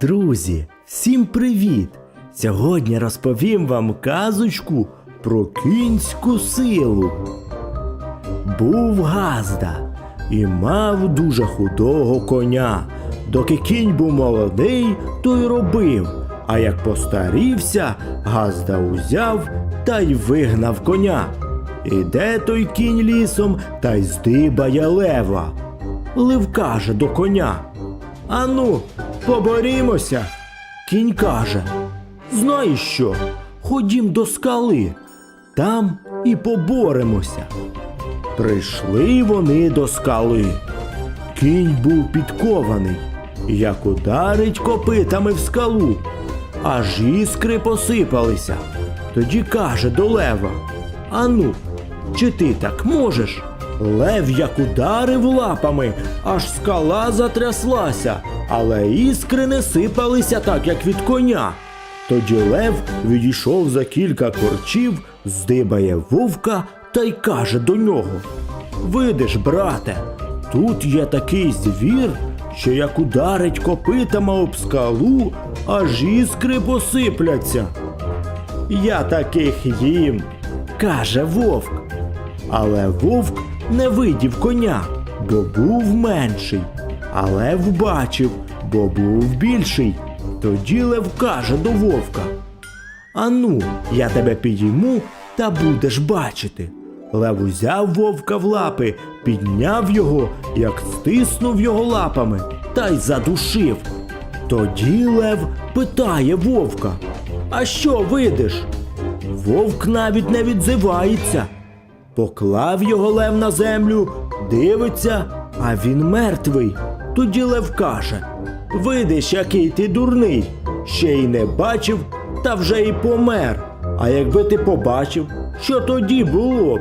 Друзі, всім привіт! Сьогодні розповім вам казочку про кінську силу. Був Газда і мав дуже худого коня. Доки кінь був молодий, то й робив. А як постарівся, Газда узяв та й вигнав коня. Іде той кінь лісом та й здибає лева. Лев каже до коня. Ану, поборімося. Кінь каже: Знаєш що? Ходім до скали, там і поборемося. Прийшли вони до скали. Кінь був підкований, як ударить копитами в скалу, аж іскри посипалися. Тоді каже до лева: Ану, чи ти так можеш? Лев як ударив лапами, аж скала затряслася, але іскри не сипалися так, як від коня. Тоді лев відійшов за кілька корчів, здибає вовка та й каже до нього: Видиш, брате, тут є такий звір, що як ударить копитами об скалу, аж іскри посипляться. Я таких їм, каже вовк. Але вовк не видів коня, бо був менший, а лев бачив, бо був більший. Тоді лев каже до вовка: Ану, я тебе підійму та будеш бачити. Лев узяв вовка в лапи, підняв його, як стиснув його лапами, та й задушив. Тоді лев питає вовка: А що видиш? Вовк навіть не відзивається. Поклав його лев на землю, дивиться, а він мертвий. Тоді лев каже: Видиш, який ти дурний, ще й не бачив, та вже й помер. А якби ти побачив, що тоді було б?